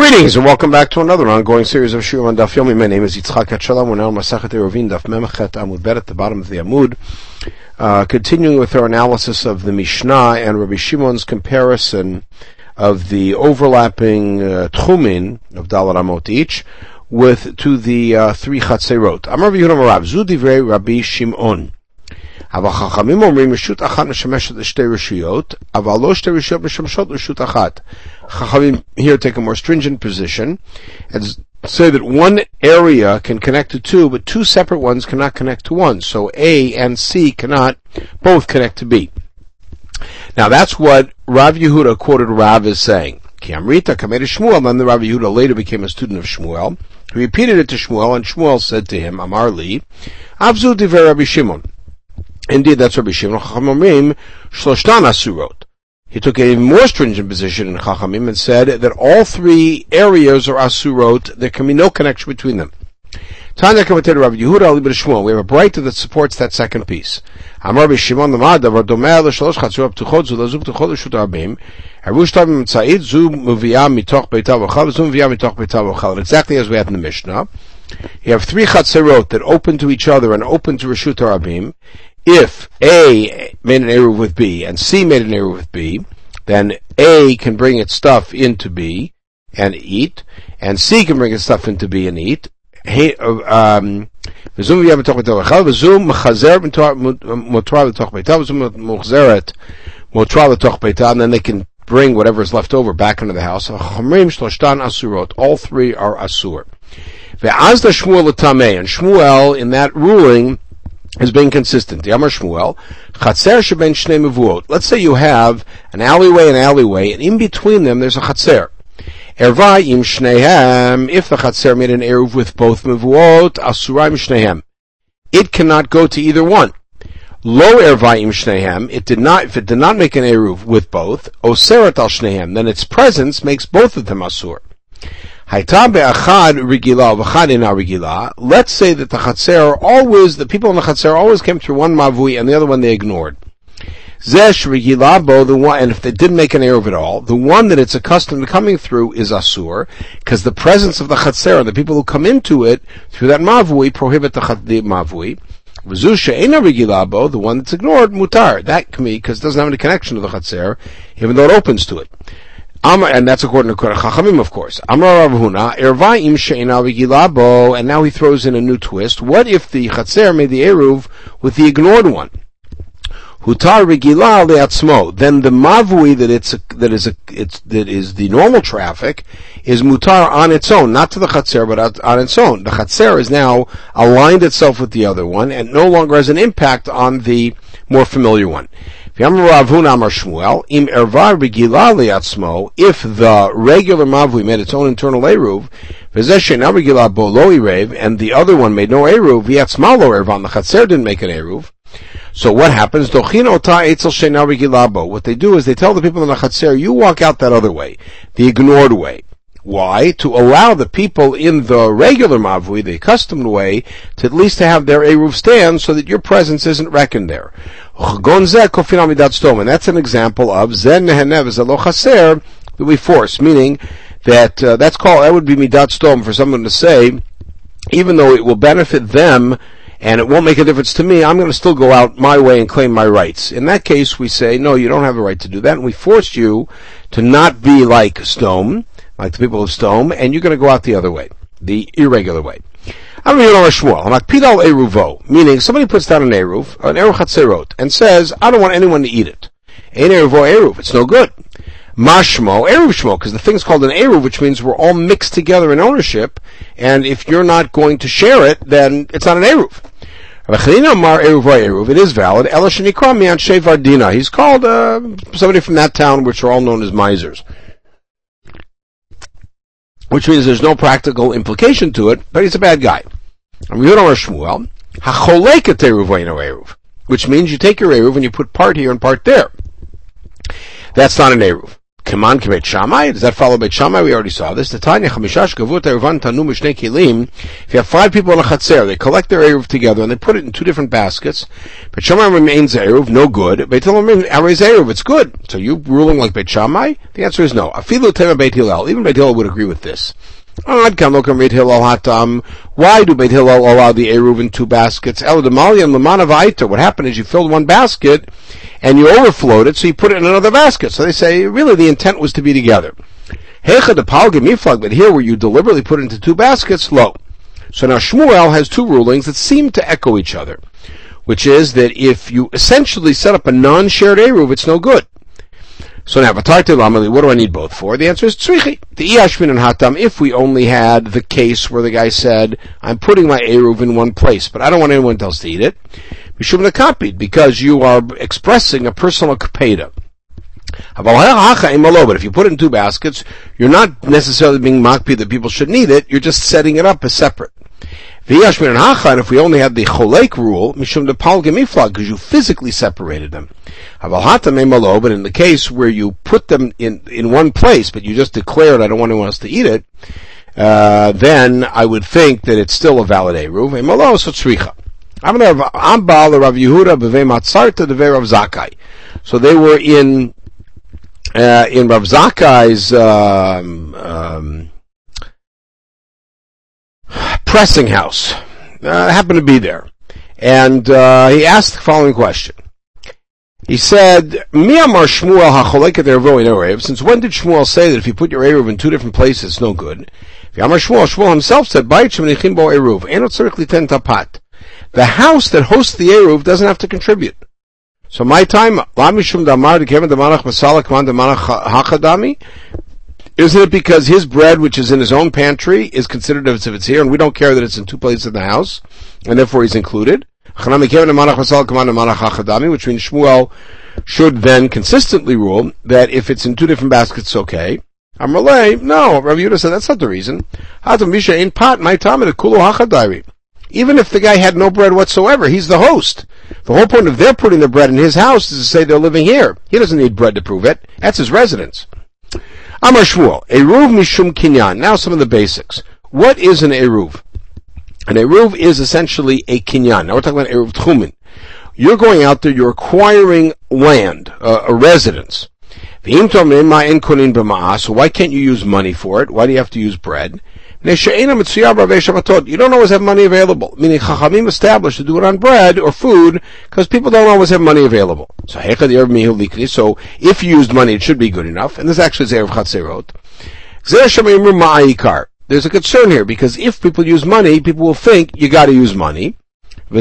Greetings and welcome back to another ongoing series of Shiur on Daf Yomi. My name is Yitzchak Etshalom. We're now Masachet Eruvin Daf Memachet Amud Bet at the bottom of the Amud. Uh, continuing with our analysis of the Mishnah and Rabbi Shimon's comparison of the overlapping uh, tchumin of Dalar Amot each with to the uh, three Chatzerot. Amar Yehuda Marav Zu Divrei Rabbi Shimon. אבל חכמים אומרים רשות אחת משמשת לשתי רשויות, אבל לא שתי רשויות משמשות לרשות אחת. Chachamim here take a more stringent position and say that one area can connect to two, but two separate ones cannot connect to one. So A and C cannot both connect to B. Now that's what Rav Yehuda quoted Rav as saying. Kiamrita Kamed Shmuel, then the Rav Yehuda later became a student of Shmuel. He repeated it to Shmuel, and Shmuel said to him, Amar li, Avzu diver Rabbi Shimon. Indeed, that's Rabbi Shimon. Chachamim shloshtan asurot. He took a more stringent position in Chachamim and said that all three areas are asurot. There can be no connection between them. Tanya Kavated Rav Yehuda Ali Shmuel. We have a braita that supports that second piece. Amar Shimon Lamad Davar Domeh L'Shalosh Chatzur Ptuchot Zu Lazu Ptuchot L'Shut Arbim. Harush Tavim Tzayid Zu Muviyah Mitoch Beitav V'chal Zu Muviyah Mitoch Beitav V'chal. Exactly as we have in the Mishnah. You have three chatzerot that open to each other and open to Rishut Rabim, if A made an eruv with B and C made an eruv with B, then A can bring its stuff into B and eat, and C can bring its stuff into B and eat. Um, and then they can bring whatever is left over back into the house. All three are asur. And Shmuel, in that ruling, is being consistent. Shmuel, shnei. Let's say you have an alleyway and alleyway, and in between them there's a Chatzer. If the Chatzer made an Eruv with both mevuot, asurai shnehem. It cannot go to either one. Lo erva im shnehem, it did not, if it did not make an Eruv with both, oseret al shnehem, then its presence makes both of them asur. Let's say that the Chatzer always, the people in the Chatzer always came through one Mavui and the other one they ignored. Zesh Rigilabo, the one, and if they didn't make an Eruv at all, the one that it's accustomed to coming through is Asur, because the presence of the Chatzer, the people who come into it through that Mavui, prohibit the, the Mavui. Rigilabo, the one that's ignored, Mutar. That can be, because it doesn't have any connection to the Chatzer, even though it opens to it. And that's according to Chachamim, of course. And now he throws in a new twist. What if the Chatzer made the Eruv with the ignored one? Hutar regila leatzmo. Then the mavui that it's that is a, it's that is the normal traffic is mutar on its own, not to the chatzer, but on its own. The chatzer is now aligned itself with the other one and no longer has an impact on the more familiar one. If the regular mavui made its own internal eruv, and the other one made no eruv, the chatzer didn't make an eruv. So what happens? What they do is they tell the people in the chatzer, you walk out that other way, the ignored way. Why? To allow the people in the regular mavui, the accustomed way, to at least to have their eruv stand so that your presence isn't reckoned there. And that's an example of zen that we force, meaning that uh, that's called that would be midat Sdom for someone to say, even though it will benefit them and it won't make a difference to me, I'm going to still go out my way and claim my rights. In that case, we say, no, you don't have a right to do that, and we force you to not be like Sdom, like the people of Sdom, and you're going to go out the other way, the irregular way. I'm Pidal Eruvo, meaning somebody puts down an Eruv, an Eruv Chatzerot, and says, I don't want anyone to eat it. Ein Eruvo Eruv, it's no good. Mashmo, Eruv Shmo, because the thing's called an Eruv, which means we're all mixed together in ownership, and if you're not going to share it, then it's not an Eruv. It is valid. He's called uh, somebody from that town, which are all known as misers. Which means there's no practical implication to it, but he's a bad guy. Which means you take your Eruv and you put part here and part there. That's not an Eruv. Kaman Kibet Shammai? Does that follow Beit Shammai? We already saw this. The Tanya Chamishash Gavut Eruvan Tanu Mishnei Kilim. If you have five people in a Chatzer, they collect their Eruv together and they put it in two different baskets. Beit Shammai remains Eruv, no good. Beit Hillel remains Eruv, it's good. So you ruling like Beit Shammai? The answer is no. Afilu Tema Beit Hillel. Even Beit Hillel would agree with this. Why do Beit Hillel allow the Eruv in two baskets? What happened is you filled one basket and you overflowed it, so you put it in another basket. So they say, really, the intent was to be together. But here, where you deliberately put it into two baskets, low. So now Shmuel has two rulings that seem to echo each other, which is that if you essentially set up a non-shared Eruv, it's no good. So now, Vatarti Lamali, what do I need both for? The answer is Tzrichi. The Iyashmin and Hatam, if we only had the case where the guy said, I'm putting my Eruv in one place, but I don't want anyone else to eat it, Mishum kapeda because you are expressing a personal kapeda. But if you put it in two baskets, you're not necessarily being makpi that people should need it, you're just setting it up as separate. And if we only had the cholek rule, mishum de pal because you physically separated them. But in the case where you put them in, in one place, but you just declared, I don't want anyone else to eat it, uh, then I would think that it's still a valid eruv. so tzricha. So they were in uh, in Rav Zakai's um, um, pressing house. Uh, happened to be there, and uh, he asked the following question. He said, "Miyamar Shmuel hacholeket Since when did Shmuel say that if you put your eruv in two different places, it's no good? Yamar Shmuel, Shmuel himself said, "Bayit shemenichim bo eruv, eno tzarich liten tapat." The house that hosts the Eruv doesn't have to contribute. So my time, isn't it because his bread, which is in his own pantry, is considered as if it's here, and we don't care that it's in two places in the house, and therefore he's included? Which means Shmuel should then consistently rule that if it's in two different baskets, it's okay. Amrlay, no, Rav Yudah said that's not the reason. in pot, my time kulu hachadari. Even if the guy had no bread whatsoever, he's the host. The whole point of their putting their bread in his house is to say they're living here. He doesn't need bread to prove it. That's his residence. Amar Shmuel, Eruv Mishum Kinyan. Now some of the basics. What is an Eruv? An Eruv is essentially a Kinyan. Now we're talking about Eruv Tchumin. You're going out there, you're acquiring land, uh, a residence. So why can't you use money for it? Why do you have to use bread? You don't always have money available. Meaning Chachamim established to do it on bread or food because people don't always have money available. So so if you used money, it should be good enough. And this actually is Eruv Chatzerot. There's a concern here because if people use money, people will think you got to use money. And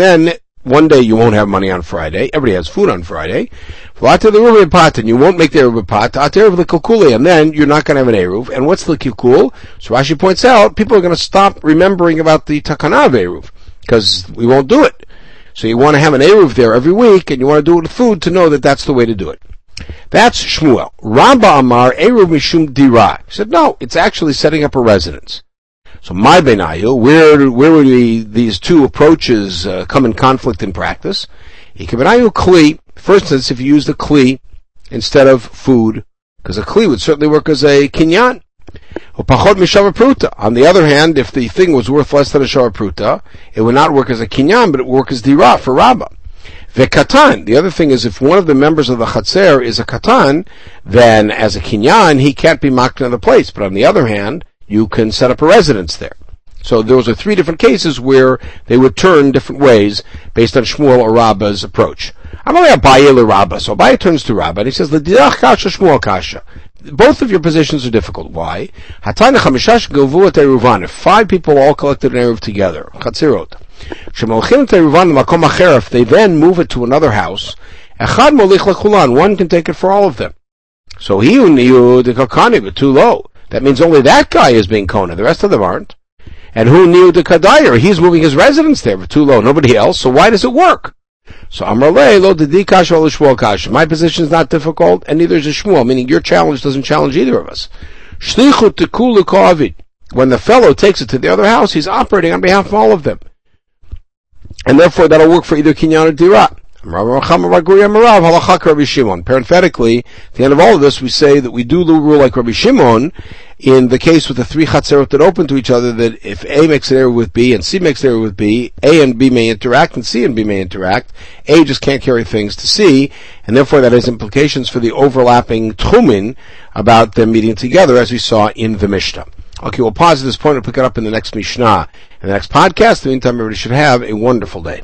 then one day you won't have money on Friday. Everybody has food on Friday. And you won't make the Eruv pot. And then you're not going to have an Eruv. And what's the Kikul? So Rashi points out, people are going to stop remembering about the Takana of Eruv. Because we won't do it. So you want to have an Eruv there every week, and you want to do it with food to know that that's the way to do it. That's Shmuel. Rabba Amar Eruv Mishum Dira. He said, no, it's actually setting up a residence. So my benayu, where where would we, these two approaches uh, come in conflict in practice? Ikebenayu kli. For instance, if you use the kli instead of food, because a kli would certainly work as a kinyan. On the other hand, if the thing was worth less than a pruta, it would not work as a kinyan, but it would work as dira for rabba. Vekatan. The other thing is, if one of the members of the chatzer is a katan, then as a kinyan, he can't be in the place. But on the other hand, you can set up a residence there. So those are three different cases where they would turn different ways based on Shmuel or Rabba's approach. I'm only Abaye le Rabba, so Abaye turns to Rabba and he says, "L'didach kasha Shmuel kasha." Both of your positions are difficult. Why? Five people all collected an eruv together, chatzirot. Shemalchim eruvan makom they then move it to another house, echad molich. One can take it for all of them. So he who knew the kakani, but too low. That means only that guy is being Kona. The rest of them aren't. And who knew the Kadayar? He's moving his residence there for too low. Nobody else. So why does it work? So Amrle lo dedikash ol shmuel kash. My position is not difficult, and neither is a Shmuel. Meaning your challenge doesn't challenge either of us. Shlichut tekulu kovid. When the fellow takes it to the other house, he's operating on behalf of all of them, and therefore that'll work for either kinyan or dira. Parenthetically, at the end of all of this, we say that we do rule like Rabbi Shimon in the case with the three chatzerot that open to each other, that if A makes an eruv with B and C makes an eruv with B, A and B may interact and C and B may interact. A just can't carry things to C, and therefore that has implications for the overlapping tchumin about them meeting together, as we saw in the Mishnah. Okay, we'll pause at this point and pick it up in the next Mishnah. In the next podcast, in the meantime, everybody should have a wonderful day.